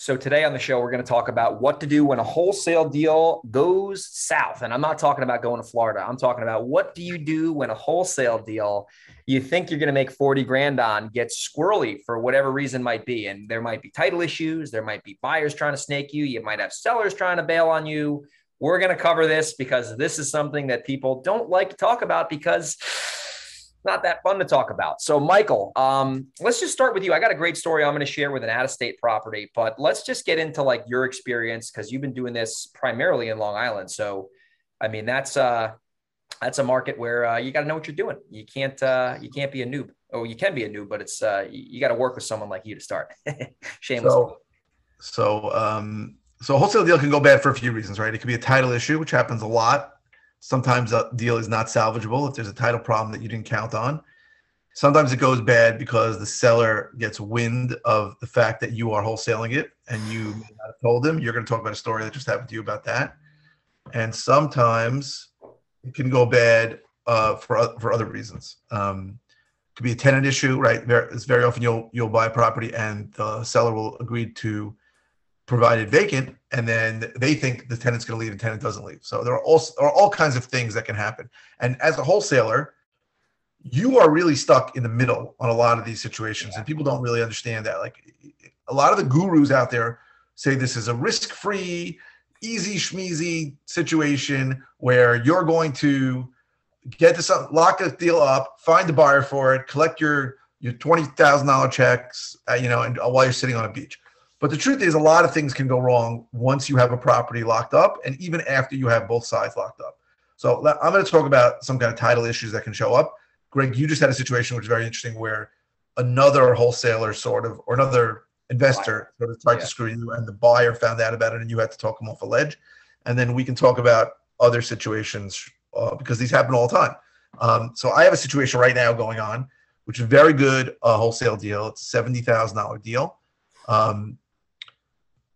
So, today on the show, we're going to talk about what to do when a wholesale deal goes south. And I'm not talking about going to Florida. I'm talking about what do you do when a wholesale deal you think you're going to make 40 grand on gets squirrely for whatever reason might be. And there might be title issues, there might be buyers trying to snake you, you might have sellers trying to bail on you. We're going to cover this because this is something that people don't like to talk about because not that fun to talk about. So, Michael, um, let's just start with you. I got a great story I'm going to share with an out of state property, but let's just get into like your experience because you've been doing this primarily in Long Island. So, I mean, that's uh, that's a market where uh, you got to know what you're doing. You can't uh, you can't be a noob. Oh, you can be a noob, but it's uh, you, got to work with someone like you to start. Shameless. So, so, um, so a wholesale deal can go bad for a few reasons, right? It could be a title issue, which happens a lot Sometimes a deal is not salvageable if there's a title problem that you didn't count on. Sometimes it goes bad because the seller gets wind of the fact that you are wholesaling it and you may not have told him. You're going to talk about a story that just happened to you about that. And sometimes it can go bad uh, for for other reasons. Um, could be a tenant issue, right? It's very often you'll you'll buy a property and the seller will agree to provided vacant, and then they think the tenant's going to leave, and tenant doesn't leave. So there are all there are all kinds of things that can happen. And as a wholesaler, you are really stuck in the middle on a lot of these situations, and people don't really understand that. Like a lot of the gurus out there say this is a risk-free, easy schmeezy situation where you're going to get this up, lock a deal up, find a buyer for it, collect your your twenty thousand dollar checks, uh, you know, and uh, while you're sitting on a beach. But the truth is, a lot of things can go wrong once you have a property locked up, and even after you have both sides locked up. So I'm going to talk about some kind of title issues that can show up. Greg, you just had a situation which is very interesting where another wholesaler, sort of, or another investor, sort of tried yeah. to screw you, and the buyer found out about it, and you had to talk them off a ledge. And then we can talk about other situations uh, because these happen all the time. Um, so I have a situation right now going on, which is a very good uh, wholesale deal. It's a seventy thousand dollar deal. Um,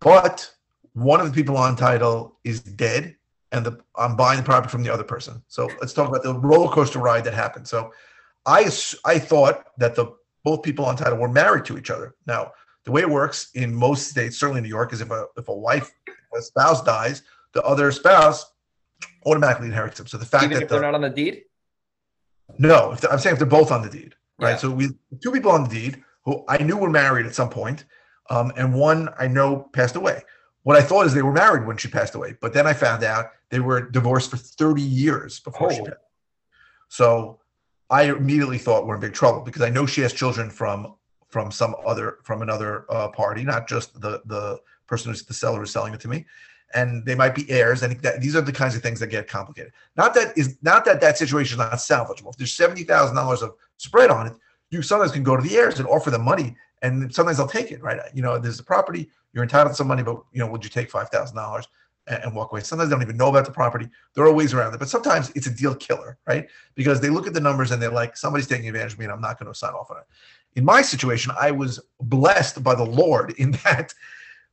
but one of the people on title is dead, and the, I'm buying the property from the other person. So let's talk about the roller coaster ride that happened. So I I thought that the both people on title were married to each other. Now the way it works in most states, certainly in New York, is if a if a wife, a spouse dies, the other spouse automatically inherits them. So the fact Even that if they're not on the deed. No, if I'm saying if they're both on the deed, right? Yeah. So we two people on the deed who I knew were married at some point, um, and one I know passed away. What I thought is they were married when she passed away, but then I found out they were divorced for 30 years before oh. she passed. So I immediately thought we're in big trouble because I know she has children from from some other from another uh, party, not just the the person who's the seller is selling it to me, and they might be heirs. And that, these are the kinds of things that get complicated. Not that is not that that situation is not salvageable. If there's seventy thousand dollars of spread on it, you sometimes can go to the heirs and offer them money and sometimes they'll take it, right? You know, there's a property, you're entitled to some money, but you know, would you take five thousand dollars and walk away? Sometimes they don't even know about the property. There are ways around it, but sometimes it's a deal killer, right? Because they look at the numbers and they're like, somebody's taking advantage of me, and I'm not going to sign off on it. In my situation, I was blessed by the Lord in that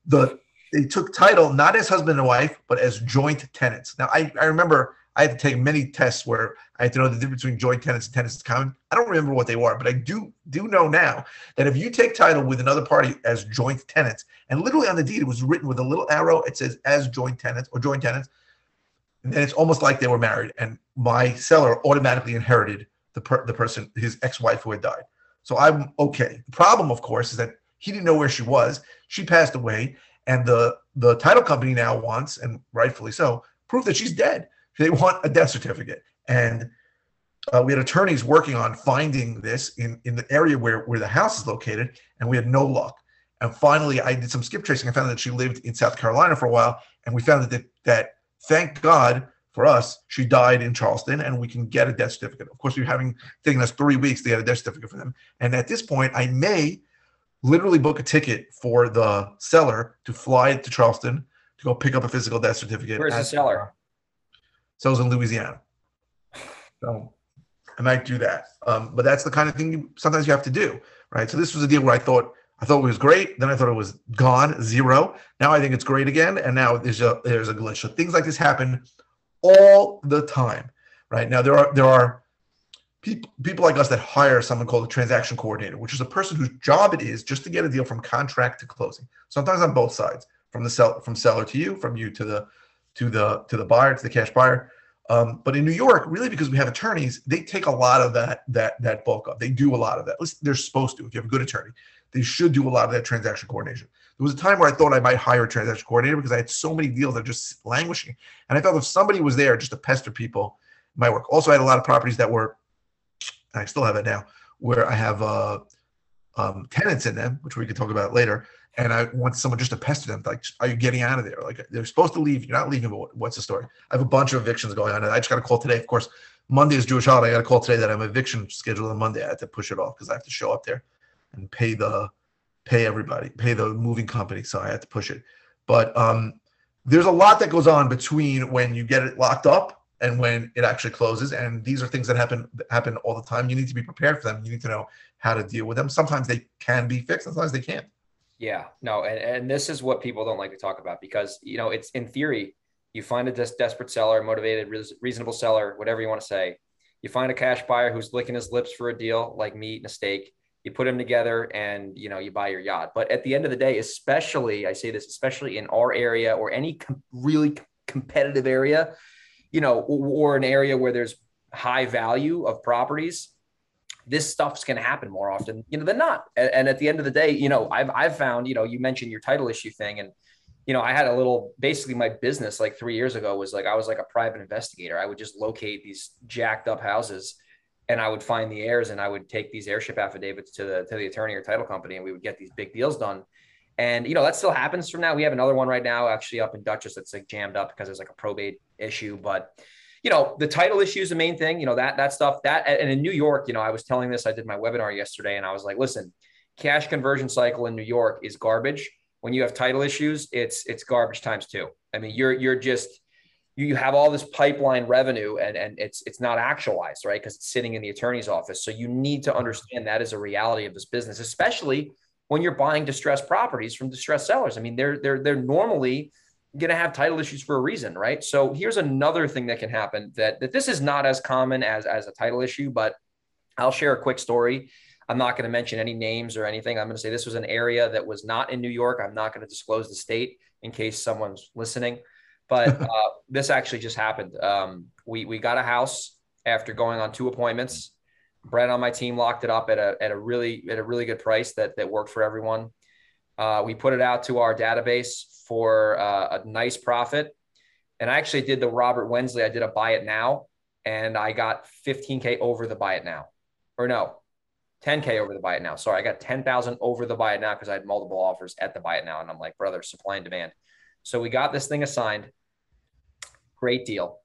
the they took title not as husband and wife, but as joint tenants. Now, I, I remember I had to take many tests where I had to know the difference between joint tenants and tenants common. I don't remember what they were, but I do do know now that if you take title with another party as joint tenants, and literally on the deed it was written with a little arrow, it says as joint tenants or joint tenants, and it's almost like they were married. And my seller automatically inherited the per, the person, his ex-wife who had died. So I'm okay. The problem, of course, is that he didn't know where she was. She passed away, and the the title company now wants, and rightfully so, proof that she's dead. They want a death certificate. And uh, we had attorneys working on finding this in, in the area where, where the house is located, and we had no luck. And finally, I did some skip tracing. I found that she lived in South Carolina for a while, and we found that that thank God for us, she died in Charleston, and we can get a death certificate. Of course, we're having taken us three weeks to get a death certificate for them. And at this point, I may literally book a ticket for the seller to fly to Charleston to go pick up a physical death certificate. Where's the seller? Sells in Louisiana. So I might do that. Um, but that's the kind of thing you, sometimes you have to do, right? So this was a deal where I thought I thought it was great. Then I thought it was gone, zero. Now I think it's great again, and now there's a there's a glitch. So things like this happen all the time, right? Now there are there are people people like us that hire someone called a transaction coordinator, which is a person whose job it is just to get a deal from contract to closing. Sometimes on both sides, from the sell from seller to you, from you to the to the to the buyer to the cash buyer. Um, but in New York, really because we have attorneys, they take a lot of that that that bulk up. They do a lot of that. At least they're supposed to. If you have a good attorney, they should do a lot of that transaction coordination. There was a time where I thought I might hire a transaction coordinator because I had so many deals that just languishing. And I felt if somebody was there just to pester people, might work. Also, I had a lot of properties that were, I still have it now, where I have uh, um, tenants in them, which we can talk about later. And I want someone just to pester them, like, are you getting out of there? Like, they're supposed to leave. You're not leaving, but what's the story? I have a bunch of evictions going on. And I just got a call today. Of course, Monday is Jewish holiday. I got a call today that I'm eviction scheduled on Monday. I had to push it off because I have to show up there and pay the pay everybody, pay the moving company. So I had to push it. But um, there's a lot that goes on between when you get it locked up and when it actually closes. And these are things that happen happen all the time. You need to be prepared for them. You need to know how to deal with them. Sometimes they can be fixed, sometimes they can't. Yeah, no, and, and this is what people don't like to talk about because you know it's in theory, you find a des- desperate seller, motivated, reasonable seller, whatever you want to say. You find a cash buyer who's licking his lips for a deal like meat and a steak you put them together and you know you buy your yacht but at the end of the day especially i say this especially in our area or any com- really competitive area you know or, or an area where there's high value of properties this stuff's going to happen more often you know than not and, and, at the end of the day you know i've i've found you know you mentioned your title issue thing and you know i had a little basically my business like 3 years ago was like i was like a private investigator i would just locate these jacked up houses and I would find the heirs and I would take these heirship affidavits to the to the attorney or title company and we would get these big deals done. And you know that still happens from now. We have another one right now, actually up in Dutchess, that's like jammed up because there's like a probate issue. But you know the title issue is the main thing. You know that that stuff that and in New York, you know I was telling this. I did my webinar yesterday, and I was like, listen, cash conversion cycle in New York is garbage. When you have title issues, it's it's garbage times two. I mean, you're you're just you have all this pipeline revenue and, and it's it's not actualized, right? Because it's sitting in the attorney's office. So you need to understand that is a reality of this business, especially when you're buying distressed properties from distressed sellers. I mean, they're they're they're normally going to have title issues for a reason, right? So here's another thing that can happen that that this is not as common as as a title issue, but I'll share a quick story. I'm not going to mention any names or anything. I'm going to say this was an area that was not in New York. I'm not going to disclose the state in case someone's listening. But uh, this actually just happened. Um, we we got a house after going on two appointments. Brett on my team locked it up at a at a really at a really good price that that worked for everyone. Uh, we put it out to our database for uh, a nice profit. And I actually did the Robert Wensley. I did a buy it now, and I got 15k over the buy it now, or no, 10k over the buy it now. Sorry, I got 10,000 over the buy it now because I had multiple offers at the buy it now, and I'm like, brother, supply and demand. So we got this thing assigned great deal.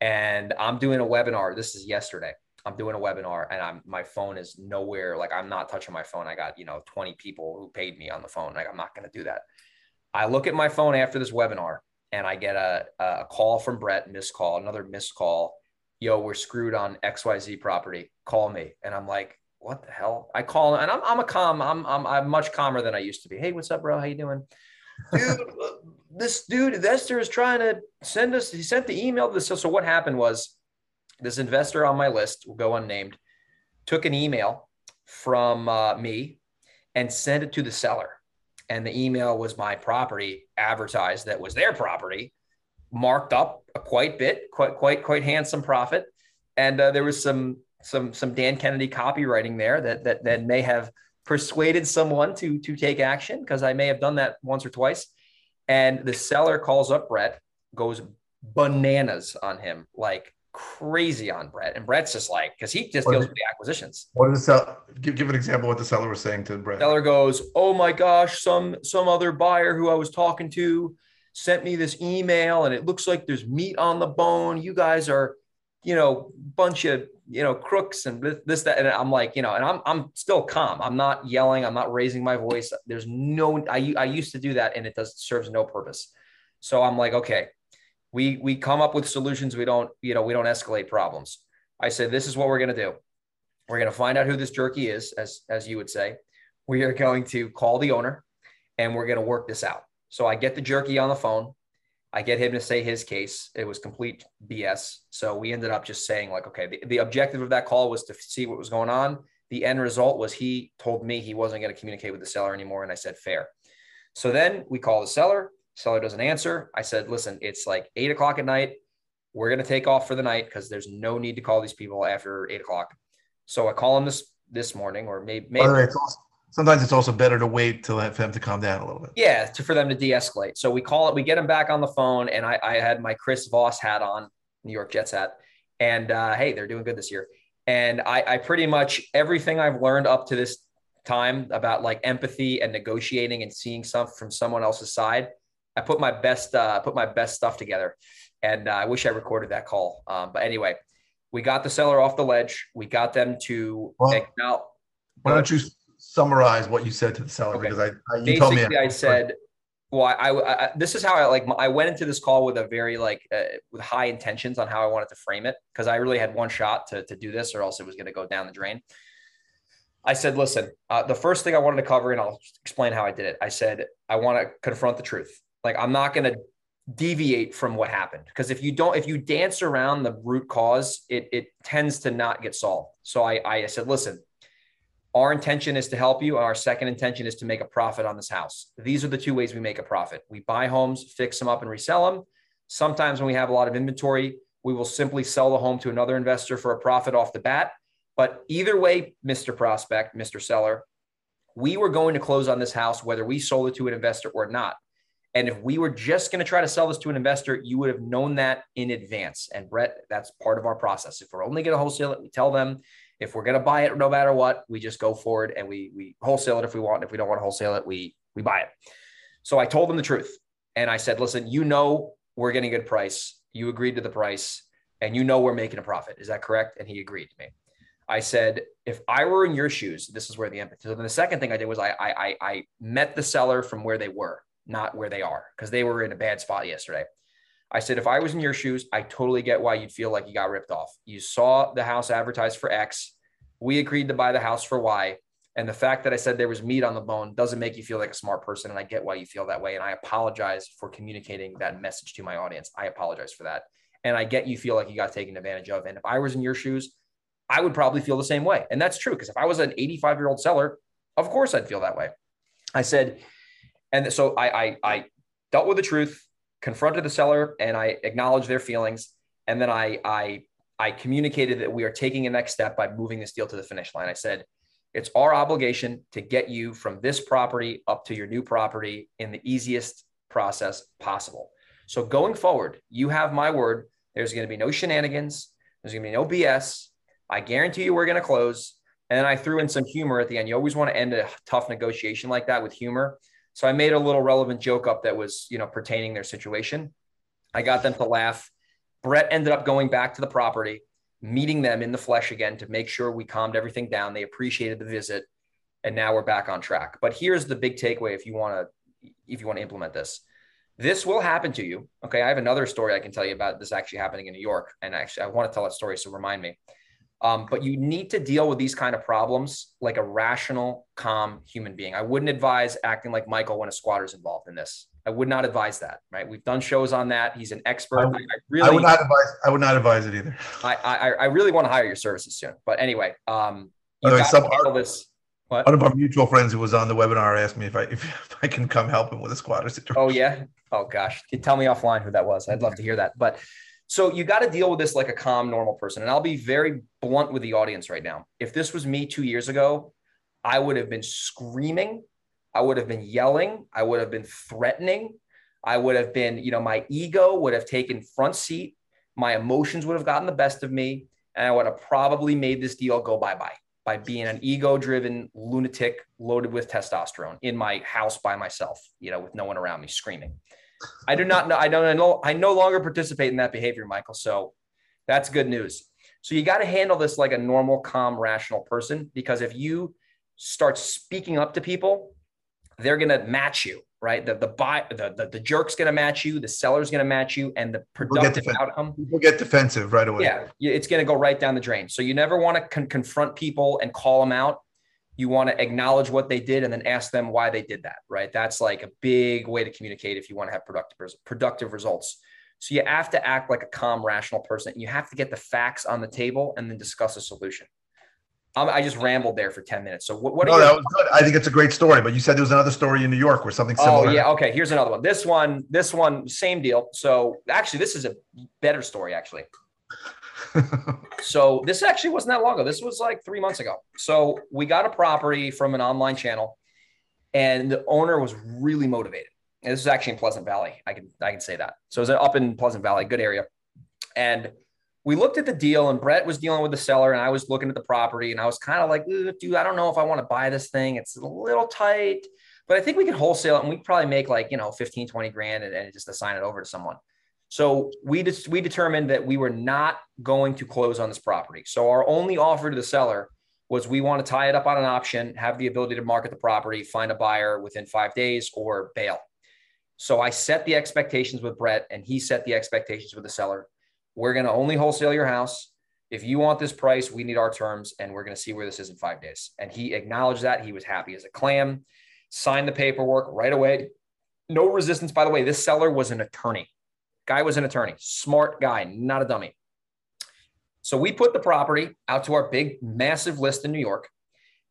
And I'm doing a webinar. This is yesterday. I'm doing a webinar and I'm my phone is nowhere. Like I'm not touching my phone. I got, you know, 20 people who paid me on the phone. Like I'm not going to do that. I look at my phone after this webinar and I get a, a call from Brett, missed call, another missed call. Yo, we're screwed on XYZ property. Call me. And I'm like, what the hell? I call and I'm, I'm a calm. I'm, I'm, I'm much calmer than I used to be. Hey, what's up, bro? How you doing? Dude, this dude investor is trying to send us. He sent the email to this. So, so what happened was this investor on my list will go unnamed took an email from uh, me and sent it to the seller and the email was my property advertised that was their property marked up a quite bit quite quite quite handsome profit and uh, there was some some some dan kennedy copywriting there that that that may have persuaded someone to to take action because i may have done that once or twice and the seller calls up Brett, goes bananas on him. Like, crazy on Brett, and Brett's just like because he just deals with the acquisitions. What is the give, give an example what the seller was saying to Brett? Seller goes, "Oh my gosh, some some other buyer who I was talking to sent me this email, and it looks like there's meat on the bone. You guys are, you know, bunch of you know crooks and this, this that." And I'm like, you know, and I'm I'm still calm. I'm not yelling. I'm not raising my voice. There's no. I I used to do that, and it does serves no purpose. So I'm like, okay, we we come up with solutions. We don't, you know, we don't escalate problems. I said, this is what we're going to do. We're going to find out who this jerky is, as as you would say. We are going to call the owner, and we're going to work this out. So I get the jerky on the phone. I get him to say his case. It was complete BS. So we ended up just saying, like, okay, the, the objective of that call was to see what was going on. The end result was he told me he wasn't going to communicate with the seller anymore. And I said, fair. So then we call the seller. Seller doesn't answer. I said, listen, it's like eight o'clock at night. We're going to take off for the night because there's no need to call these people after eight o'clock. So I call him this this morning, or maybe, maybe way, it's also, sometimes it's also better to wait to let them to calm down a little bit. Yeah, to, for them to de-escalate. So we call it. We get him back on the phone, and I, I had my Chris Voss hat on, New York Jets hat, and uh, hey, they're doing good this year. And I, I pretty much everything I've learned up to this time about like empathy and negotiating and seeing stuff from someone else's side I put my best uh, put my best stuff together, and uh, I wish I recorded that call. Um, but anyway, we got the seller off the ledge. We got them to well, acknowledge. Why don't you summarize what you said to the seller? Okay. Because I, I you basically told me I said, well, I, I, I, this is how I like. I went into this call with a very like uh, with high intentions on how I wanted to frame it because I really had one shot to to do this, or else it was going to go down the drain. I said, listen, uh, the first thing I wanted to cover, and I'll explain how I did it. I said, I want to confront the truth. Like I'm not going to deviate from what happened because if you don't, if you dance around the root cause, it it tends to not get solved. So I I said, listen, our intention is to help you. Our second intention is to make a profit on this house. These are the two ways we make a profit. We buy homes, fix them up, and resell them. Sometimes when we have a lot of inventory, we will simply sell the home to another investor for a profit off the bat. But either way, Mr. Prospect, Mr. Seller, we were going to close on this house whether we sold it to an investor or not. And if we were just going to try to sell this to an investor, you would have known that in advance. And Brett, that's part of our process. If we're only going to wholesale it, we tell them. If we're going to buy it, no matter what, we just go forward and we we wholesale it if we want. If we don't want to wholesale it, we we buy it. So I told them the truth, and I said, "Listen, you know we're getting a good price. You agreed to the price, and you know we're making a profit. Is that correct?" And he agreed to me. I said, if I were in your shoes, this is where the empathy. So then the second thing I did was I I I met the seller from where they were not where they are because they were in a bad spot yesterday. I said, if I was in your shoes, I totally get why you'd feel like you got ripped off. You saw the house advertised for X. We agreed to buy the house for Y. And the fact that I said there was meat on the bone doesn't make you feel like a smart person. And I get why you feel that way. And I apologize for communicating that message to my audience. I apologize for that. And I get you feel like you got taken advantage of. And if I was in your shoes, I would probably feel the same way. And that's true. Because if I was an 85 year old seller, of course I'd feel that way. I said, and so I, I, I dealt with the truth, confronted the seller, and I acknowledged their feelings. And then I, I, I communicated that we are taking a next step by moving this deal to the finish line. I said, it's our obligation to get you from this property up to your new property in the easiest process possible. So going forward, you have my word. There's going to be no shenanigans. There's going to be no BS. I guarantee you we're going to close. And then I threw in some humor at the end. You always want to end a tough negotiation like that with humor. So I made a little relevant joke up that was, you know, pertaining their situation. I got them to laugh. Brett ended up going back to the property, meeting them in the flesh again to make sure we calmed everything down. They appreciated the visit, and now we're back on track. But here's the big takeaway if you want to if you want to implement this. This will happen to you. Okay, I have another story I can tell you about this actually happening in New York, and actually I want to tell that story, so remind me. Um, but you need to deal with these kind of problems like a rational, calm human being. I wouldn't advise acting like Michael when a squatter's involved in this. I would not advise that. Right? We've done shows on that. He's an expert. I, would, I really, I would not advise. I would not advise it either. I I, I really want to hire your services soon. But anyway, um, you got to handle this. What? One of our mutual friends who was on the webinar asked me if I if, if I can come help him with a squatter situation. Oh yeah. Oh gosh. Tell me offline who that was. I'd love to hear that. But so you got to deal with this like a calm, normal person. And I'll be very blunt with the audience right now. If this was me two years ago, I would have been screaming. I would have been yelling. I would have been threatening. I would have been, you know, my ego would have taken front seat my emotions would have gotten the best of me, and I would have probably made this deal go bye bye by being an ego driven lunatic loaded with testosterone in my house by myself, you know, with no one around me screaming. I do not know. I don't know. I no longer participate in that behavior, Michael. So that's good news. So you got to handle this like a normal, calm, rational person because if you start speaking up to people, they're going to match you right? The the buy the the, the jerk's going to match you, the seller's going to match you, and the productive People outcome. People get defensive right away. Yeah, it's going to go right down the drain. So you never want to con- confront people and call them out. You want to acknowledge what they did and then ask them why they did that. Right? That's like a big way to communicate if you want to have productive productive results. So you have to act like a calm, rational person. You have to get the facts on the table and then discuss a solution. I just rambled there for 10 minutes. So what, what no, that was good. I think it's a great story, but you said there was another story in New York where something oh, similar. Oh yeah. Okay. Here's another one. This one, this one, same deal. So actually this is a better story actually. So this actually wasn't that long ago. This was like three months ago. So we got a property from an online channel and the owner was really motivated. And this is actually in Pleasant Valley. I can, I can say that. So it was up in Pleasant Valley, good area. And we looked at the deal and Brett was dealing with the seller and I was looking at the property and I was kind of like, dude, I don't know if I want to buy this thing. It's a little tight, but I think we could wholesale it and we probably make like, you know, 15, 20 grand and, and just assign it over to someone. So we just, we determined that we were not going to close on this property. So our only offer to the seller was we want to tie it up on an option, have the ability to market the property, find a buyer within five days or bail. So I set the expectations with Brett and he set the expectations with the seller we're going to only wholesale your house. If you want this price, we need our terms and we're going to see where this is in five days. And he acknowledged that. He was happy as a clam, signed the paperwork right away. No resistance. By the way, this seller was an attorney. Guy was an attorney, smart guy, not a dummy. So we put the property out to our big, massive list in New York.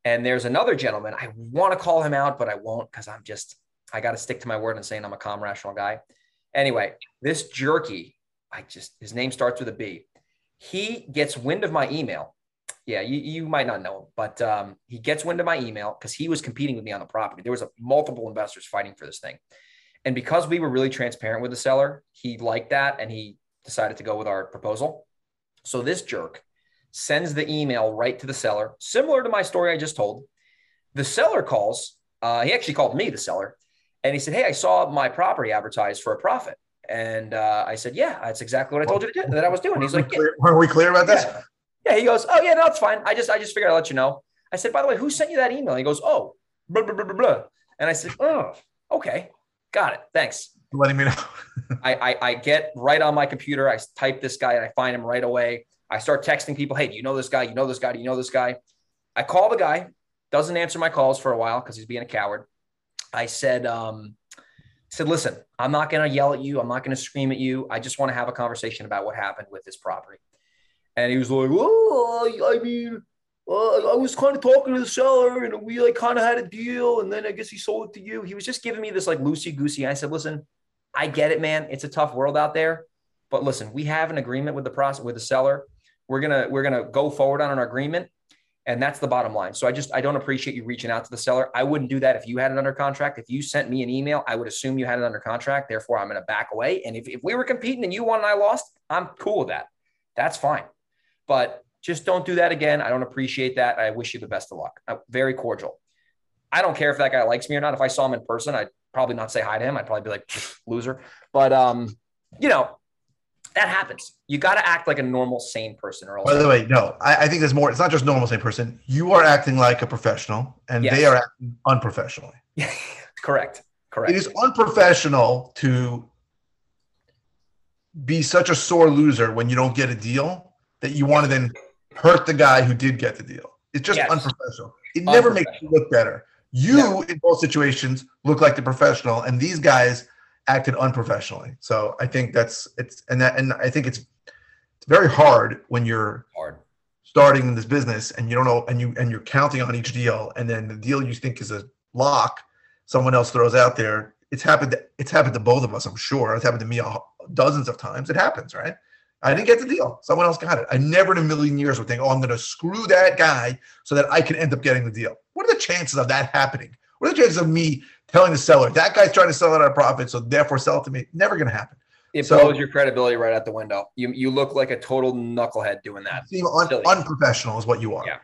And there's another gentleman. I want to call him out, but I won't because I'm just, I got to stick to my word and saying I'm a calm, rational guy. Anyway, this jerky I just his name starts with a B. He gets wind of my email. Yeah, you, you might not know him, but um, he gets wind of my email because he was competing with me on the property. There was a, multiple investors fighting for this thing, and because we were really transparent with the seller, he liked that and he decided to go with our proposal. So this jerk sends the email right to the seller, similar to my story I just told. The seller calls. Uh, he actually called me, the seller, and he said, "Hey, I saw my property advertised for a profit." And uh, I said, yeah, that's exactly what I told you to do, that I was doing. He's like, yeah. were we clear about this? Yeah. yeah. He goes, oh yeah, no, it's fine. I just, I just figured I'd let you know. I said, by the way, who sent you that email? He goes, oh, blah, blah, blah, blah, blah. And I said, oh, okay, got it. Thanks. For Letting me know. I, I, I get right on my computer. I type this guy and I find him right away. I start texting people, hey, do you know this guy? You know this guy? Do you know this guy? I call the guy, doesn't answer my calls for a while because he's being a coward. I said, um, said, listen, I'm not going to yell at you. I'm not going to scream at you. I just want to have a conversation about what happened with this property. And he was like, oh, I mean, uh, I was kind of talking to the seller and we like kind of had a deal. And then I guess he sold it to you. He was just giving me this like loosey goosey. I said, listen, I get it, man. It's a tough world out there. But listen, we have an agreement with the process with the seller. We're gonna we're gonna go forward on an agreement. And that's the bottom line. So I just I don't appreciate you reaching out to the seller. I wouldn't do that if you had it under contract. If you sent me an email, I would assume you had it under contract. Therefore, I'm going to back away. And if, if we were competing and you won and I lost, I'm cool with that. That's fine. But just don't do that again. I don't appreciate that. I wish you the best of luck. Uh, very cordial. I don't care if that guy likes me or not. If I saw him in person, I'd probably not say hi to him. I'd probably be like loser. But um, you know, that happens. You got to act like a normal, sane person. Or else By the way, no, I, I, think there's more. It's not just normal, sane person. You are acting like a professional, and yes. they are acting unprofessionally. Correct. Correct. It is unprofessional to be such a sore loser when you don't get a deal that you want to then hurt the guy who did get the deal. It's just yes. unprofessional. It never makes you look better. You, no. in both situations, look like the professional, and these guys acted unprofessionally. So I think that's it's and that and I think it's it's very hard when you're hard starting in this business and you don't know and you and you're counting on each deal and then the deal you think is a lock someone else throws out there it's happened to, it's happened to both of us i'm sure it's happened to me dozens of times it happens right i didn't get the deal someone else got it i never in a million years would think oh i'm going to screw that guy so that i can end up getting the deal what are the chances of that happening what are the chances of me telling the seller that guy's trying to sell it at a profit, so therefore sell it to me. Never going to happen. It so, blows your credibility right out the window. You you look like a total knucklehead doing that. You un, unprofessional is what you are. Yeah.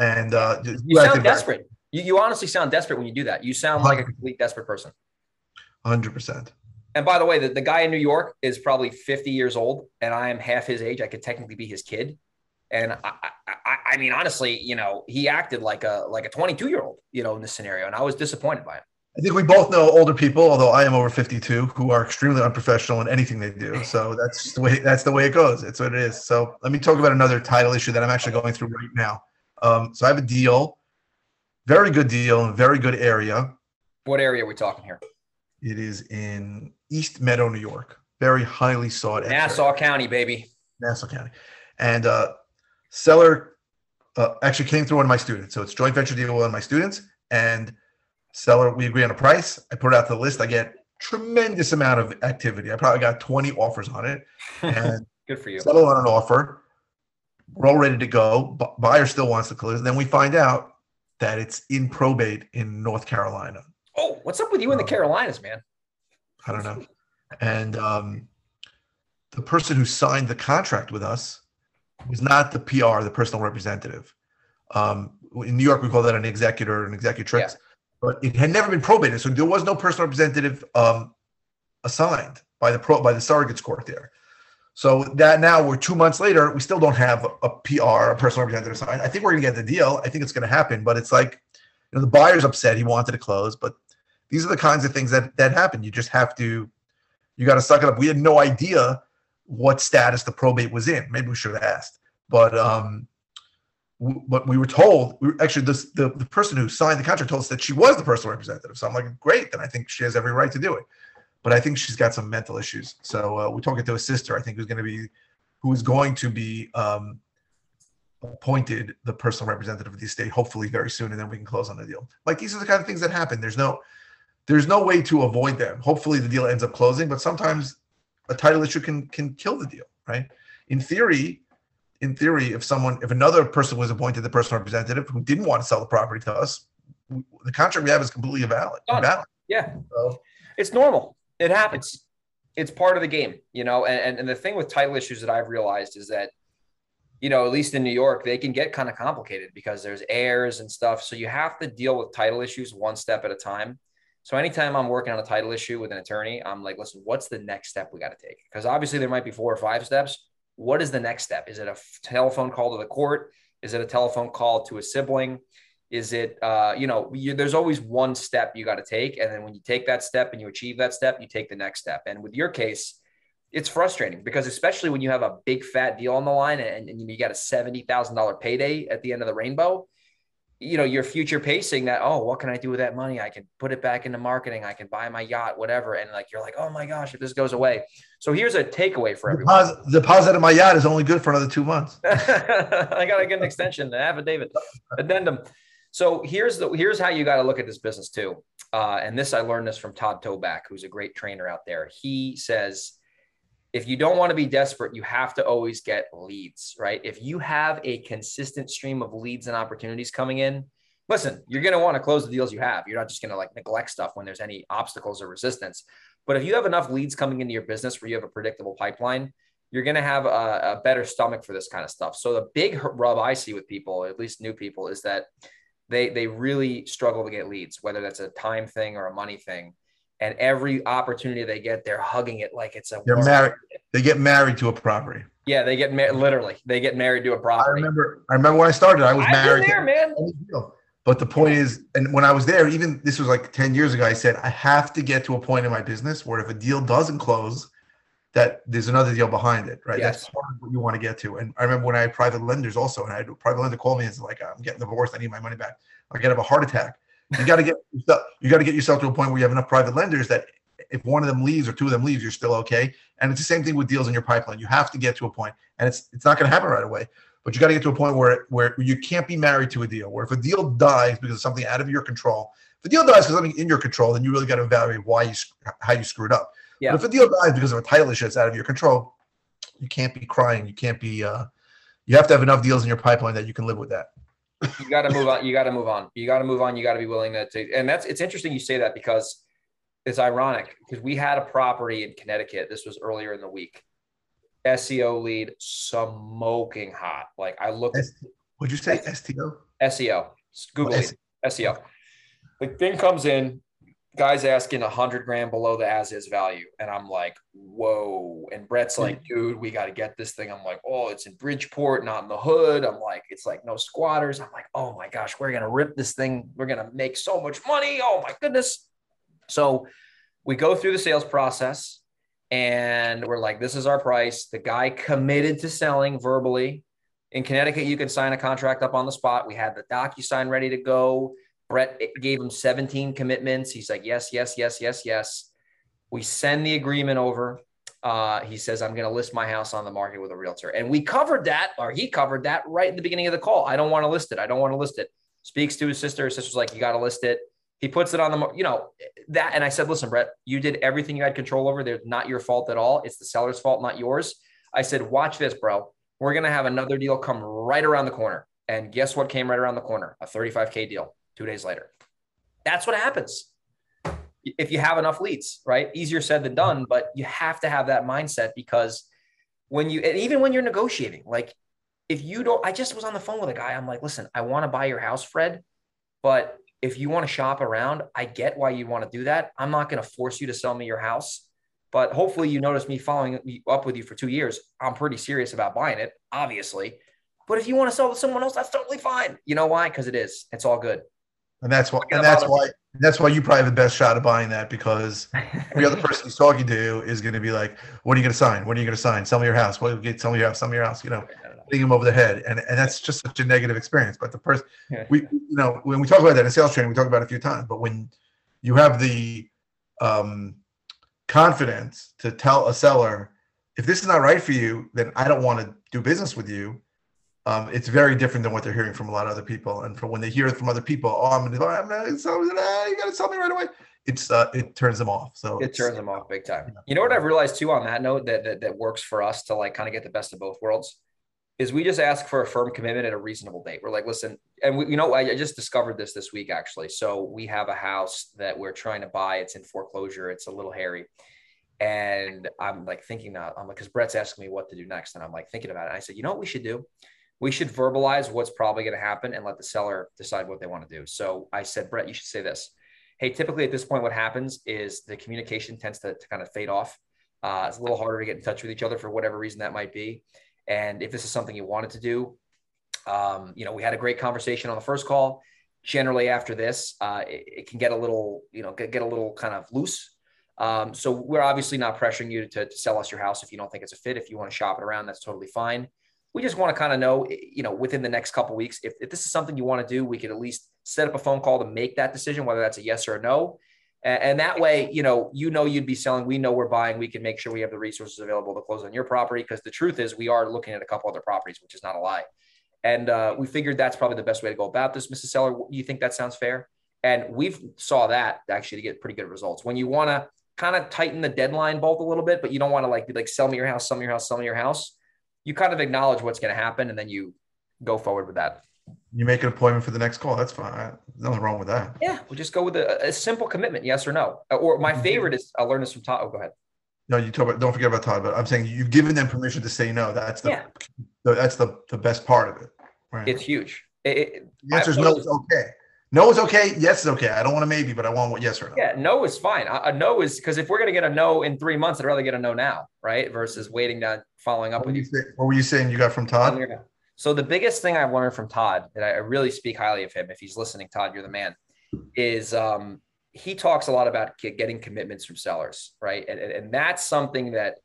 And uh, you, sound desperate. You, you honestly sound desperate when you do that. You sound 100%. like a complete desperate person. Hundred percent. And by the way, the, the guy in New York is probably 50 years old, and I am half his age. I could technically be his kid. And I, I, I mean, honestly, you know, he acted like a like a 22 year old, you know, in this scenario, and I was disappointed by him. I think we both know older people, although I am over 52, who are extremely unprofessional in anything they do. So that's the way that's the way it goes. It's what it is. So let me talk about another title issue that I'm actually going through right now. Um, so I have a deal, very good deal in a very good area. What area are we talking here? It is in East Meadow, New York. Very highly sought. Nassau County, baby. Nassau County, and uh, seller uh, actually came through one of my students. So it's joint venture deal with one of my students, and seller we agree on a price. I put it out to the list. I get tremendous amount of activity. I probably got 20 offers on it, and good for you. Settle on an offer. We're all ready to go. B- buyer still wants to close. And Then we find out that it's in probate in North Carolina. Oh, what's up with you in the um, Carolinas, man? I don't know. And um, the person who signed the contract with us was not the PR, the personal representative. Um, in New York, we call that an executor, an executrix, yeah. but it had never been probated, so there was no personal representative um, assigned by the pro by the surrogates court there. So that now we're two months later, we still don't have a, PR, a personal representative assigned. I think we're going to get the deal. I think it's going to happen, but it's like, you know, the buyer's upset. He wanted to close, but these are the kinds of things that that happen. You just have to, you got to suck it up. We had no idea what status the probate was in. Maybe we should have asked, but um, but we were told. We were, actually this, the the person who signed the contract told us that she was the personal representative. So I'm like, great, then I think she has every right to do it. But I think she's got some mental issues. So uh, we're talking to a sister. I think who's going to be who is going to be um, appointed the personal representative of the estate hopefully very soon, and then we can close on the deal. Like these are the kind of things that happen. There's no there's no way to avoid them. Hopefully the deal ends up closing, but sometimes a title issue can can kill the deal, right? In theory, in theory, if someone, if another person was appointed the personal representative who didn't want to sell the property to us, the contract we have is completely invalid. invalid. Yeah, so, it's normal. It happens. It's part of the game, you know. And, and the thing with title issues that I've realized is that, you know, at least in New York, they can get kind of complicated because there's heirs and stuff. So you have to deal with title issues one step at a time. So anytime I'm working on a title issue with an attorney, I'm like, listen, what's the next step we got to take? Because obviously there might be four or five steps. What is the next step? Is it a telephone call to the court? Is it a telephone call to a sibling? Is it, uh, you know, you, there's always one step you got to take. And then when you take that step and you achieve that step, you take the next step. And with your case, it's frustrating because especially when you have a big fat deal on the line and, and you got a $70,000 payday at the end of the rainbow, you know, you're future pacing that, oh, what can I do with that money? I can put it back into marketing. I can buy my yacht, whatever. And like, you're like, oh my gosh, if this goes away. So here's a takeaway for everyone. Deposit, deposit of my yacht is only good for another two months. I got to get an extension, an affidavit, addendum. So here's the, here's how you got to look at this business too. Uh, and this, I learned this from Todd Toback, who's a great trainer out there. He says, if you don't want to be desperate, you have to always get leads, right? If you have a consistent stream of leads and opportunities coming in, listen, you're going to want to close the deals you have. You're not just going to like neglect stuff when there's any obstacles or resistance. But if you have enough leads coming into your business where you have a predictable pipeline, you're going to have a, a better stomach for this kind of stuff. So the big rub I see with people, at least new people, is that they they really struggle to get leads, whether that's a time thing or a money thing and every opportunity they get, they're hugging it like it's a. They're married. They get married to a property. Yeah, they get married. Literally, they get married to a property. I remember. I remember when I started. I was I've married. there, man. But the point is, and when I was there, even this was like ten years ago, I said I have to get to a point in my business where if a deal doesn't close, that there's another deal behind it, right? Yes. That's part of what you want to get to. And I remember when I had private lenders also, and I had a private lender call me and said, like, I'm getting divorced, I need my money back. I get have a heart attack. You got to get you got to get yourself to a point where you have enough private lenders that if one of them leaves or two of them leaves, you're still okay. And it's the same thing with deals in your pipeline. You have to get to a point, and it's it's not going to happen right away. But you got to get to a point where where you can't be married to a deal. Where if a deal dies because of something out of your control, if a deal dies because something in your control, then you really got to evaluate why you how you screwed up. Yeah. But if a deal dies because of a title issue that's out of your control, you can't be crying. You can't be. Uh, you have to have enough deals in your pipeline that you can live with that. You got to move on. You got to move on. You got to move on. You got to be willing to take. And that's it's interesting you say that because it's ironic because we had a property in Connecticut. This was earlier in the week. SEO lead smoking hot. Like I looked. S- would you say STO? SEO. Google Oh. SEO. The thing comes in, guys asking a hundred grand below the as is value. And I'm like, whoa. And Brett's hmm. like, dude, we got to get this thing. I'm like, oh, it's in Bridgeport, not in the hood. I'm like, it's like no squatters. I'm like, oh my gosh, we're going to rip this thing. We're going to make so much money. Oh my goodness. So we go through the sales process and we're like, this is our price. The guy committed to selling verbally. In Connecticut, you can sign a contract up on the spot. We had the DocuSign ready to go. Brett gave him 17 commitments. He's like, yes, yes, yes, yes, yes. We send the agreement over. Uh, he says, I'm going to list my house on the market with a realtor. And we covered that, or he covered that right in the beginning of the call. I don't want to list it. I don't want to list it. Speaks to his sister. His sister's like, you got to list it. He puts it on the, you know, that. And I said, listen, Brett, you did everything you had control over. They're not your fault at all. It's the seller's fault, not yours. I said, watch this, bro. We're going to have another deal come right around the corner. And guess what came right around the corner? A 35K deal two days later. That's what happens if you have enough leads, right? Easier said than done, but you have to have that mindset because when you, and even when you're negotiating, like if you don't, I just was on the phone with a guy. I'm like, listen, I want to buy your house, Fred, but if you want to shop around, I get why you want to do that. I'm not going to force you to sell me your house, but hopefully you notice me following up with you for two years. I'm pretty serious about buying it, obviously. But if you want to sell to someone else, that's totally fine. You know why? Because it is. It's all good. And that's why. And that's why. That's why you probably have the best shot of buying that because every other person he's talking to is going to be like, "What are you going to sign? What are you going to sign? Sell me your house. What get? Sell me your house. Sell me your house." You know, hitting him over the head, and and that's just such a negative experience. But the person, we you know, when we talk about that in sales training, we talk about it a few times. But when you have the um, confidence to tell a seller, if this is not right for you, then I don't want to do business with you. Um, it's very different than what they're hearing from a lot of other people. And from when they hear it from other people, oh, I'm gonna, I'm gonna sell you got to sell me right away. It's uh, it turns them off. So it turns them off big time. You know what I've realized too on that note that, that that works for us to like kind of get the best of both worlds is we just ask for a firm commitment at a reasonable date. We're like, listen, and we, you know, I, I just discovered this this week actually. So we have a house that we're trying to buy. It's in foreclosure. It's a little hairy. And I'm like thinking now, I'm like, because Brett's asking me what to do next. And I'm like thinking about it. I said, you know what we should do? We should verbalize what's probably going to happen and let the seller decide what they want to do. So I said, Brett, you should say this. Hey, typically at this point, what happens is the communication tends to, to kind of fade off. Uh, it's a little harder to get in touch with each other for whatever reason that might be. And if this is something you wanted to do, um, you know, we had a great conversation on the first call. Generally, after this, uh, it, it, can get a little, you know, get, get a little kind of loose. Um, so we're obviously not pressuring you to, to sell us your house if you don't think it's a fit. If you want to shop it around, that's totally fine we just want to kind of know, you know, within the next couple weeks, if, if this is something you want to do, we could at least set up a phone call to make that decision, whether that's a yes or a no. And, and that way, you know, you know, you'd be selling, we know we're buying, we can make sure we have the resources available to close on your property. Cause the truth is we are looking at a couple other properties, which is not a lie. And uh, we figured that's probably the best way to go about this, Mrs. Seller. You think that sounds fair? And we've saw that actually to get pretty good results. When you want to kind of tighten the deadline bolt a little bit, but you don't want to like be like sell me your house, sell me your house, sell me your house you kind of acknowledge what's going to happen and then you go forward with that. You make an appointment for the next call. That's fine. Nothing wrong with that. Yeah, we'll just go with a, a simple commitment, yes or no. Uh, or my mm-hmm. favorite is I learned this from Todd. Oh, go ahead. No, you talk about. Don't forget about Todd. But I'm saying you've given them permission to say no. That's the. Yeah. That's the the best part of it. Right. It's huge. It, it, the answer is no. It's okay. No is okay. Yes is okay. I don't want a maybe, but I want what yes or no. Yeah, no is fine. A, a no is because if we're gonna get a no in three months, I'd rather get a no now, right? Versus waiting down following up what with you. Say, what were you saying you got from Todd? So the biggest thing I've learned from Todd, and I really speak highly of him. If he's listening, Todd, you're the man. Is um, he talks a lot about getting commitments from sellers, right? And, and that's something that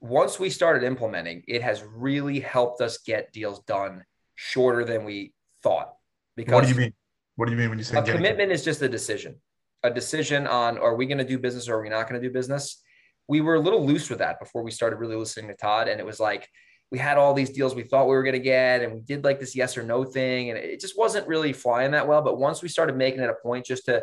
once we started implementing, it has really helped us get deals done shorter than we thought. Because what do you mean? What do you mean when you say a commitment is just a decision, a decision on are we going to do business or are we not going to do business? We were a little loose with that before we started really listening to Todd, and it was like we had all these deals we thought we were going to get, and we did like this yes or no thing, and it just wasn't really flying that well. But once we started making it a point just to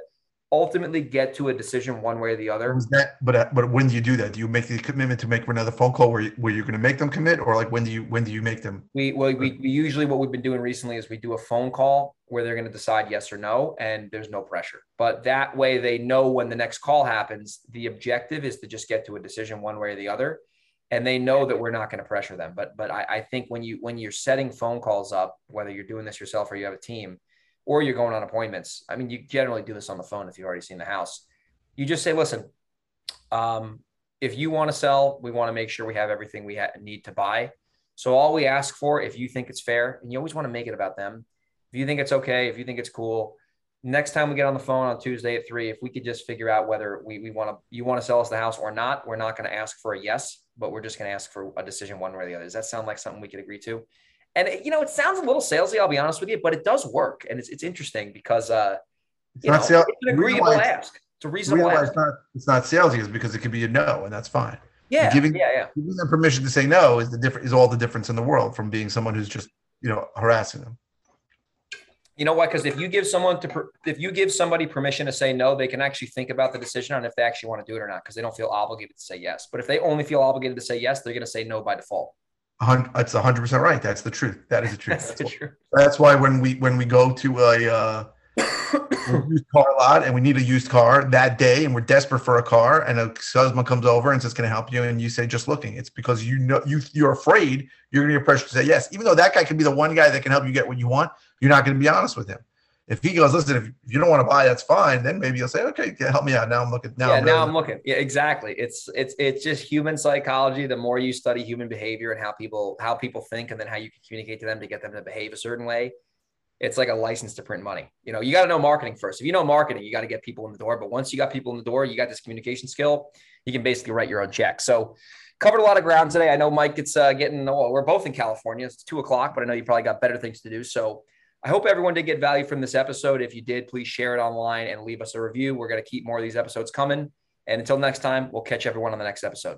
ultimately get to a decision one way or the other. That, but uh, but when do you do that? Do you make the commitment to make another phone call where you, where you're going to make them commit, or like when do you when do you make them? We well we, we usually what we've been doing recently is we do a phone call where they're going to decide yes or no, and there's no pressure. But that way they know when the next call happens. The objective is to just get to a decision one way or the other, and they know that we're not going to pressure them. But but I, I think when you when you're setting phone calls up, whether you're doing this yourself or you have a team or you're going on appointments. I mean, you generally do this on the phone if you've already seen the house. You just say, listen, um, if you want to sell, we want to make sure we have everything we ha- need to buy. So all we ask for, if you think it's fair, and you always want to make it about them, if you think it's okay, if you think it's cool, next time we get on the phone on Tuesday at three, if we could just figure out whether we, we want to you want to sell us the house or not, we're not going to ask for a yes, but we're just going to ask for a decision one way or the other. Does that sound like something we could agree to? And it, you know, it sounds a little salesy. I'll be honest with you, but it does work, and it's it's interesting because uh, it's you know, it's an agreeable ask. It's a reasonable ask. It's not, it's not salesy is because it could be a no, and that's fine. Yeah, giving, yeah, yeah. Giving them permission to say no is the different is all the difference in the world from being someone who's just you know harassing them. You know what? Because if you give someone to if you give somebody permission to say no, they can actually think about the decision on if they actually want to do it or not, because they don't feel obligated to say yes. But if they only feel obligated to say yes, they're going to say no by default. That's hundred percent right. That's the truth. That is the truth. that's, that's, truth. that's why when we when we go to a, uh, used car lot and we need a used car that day and we're desperate for a car and a salesman comes over and says, "Can I help you?" and you say, "Just looking." It's because you know you you're afraid you're going to get pressured to say yes, even though that guy could be the one guy that can help you get what you want. You're not going to be honest with him if he goes, listen, if you don't want to buy, that's fine. Then maybe you'll say, okay, help me out. Now I'm looking. Now yeah, I'm now I'm looking. Yeah, exactly. It's it's it's just human psychology. The more you study human behavior and how people how people think, and then how you can communicate to them to get them to behave a certain way, it's like a license to print money. You know, you got to know marketing first. If you know marketing, you got to get people in the door. But once you got people in the door, you got this communication skill. You can basically write your own check. So covered a lot of ground today. I know Mike, it's uh, getting. Well, we're both in California. It's two o'clock, but I know you probably got better things to do. So I hope everyone did get value from this episode. If you did, please share it online and leave us a review. We're going to keep more of these episodes coming. And until next time, we'll catch everyone on the next episode.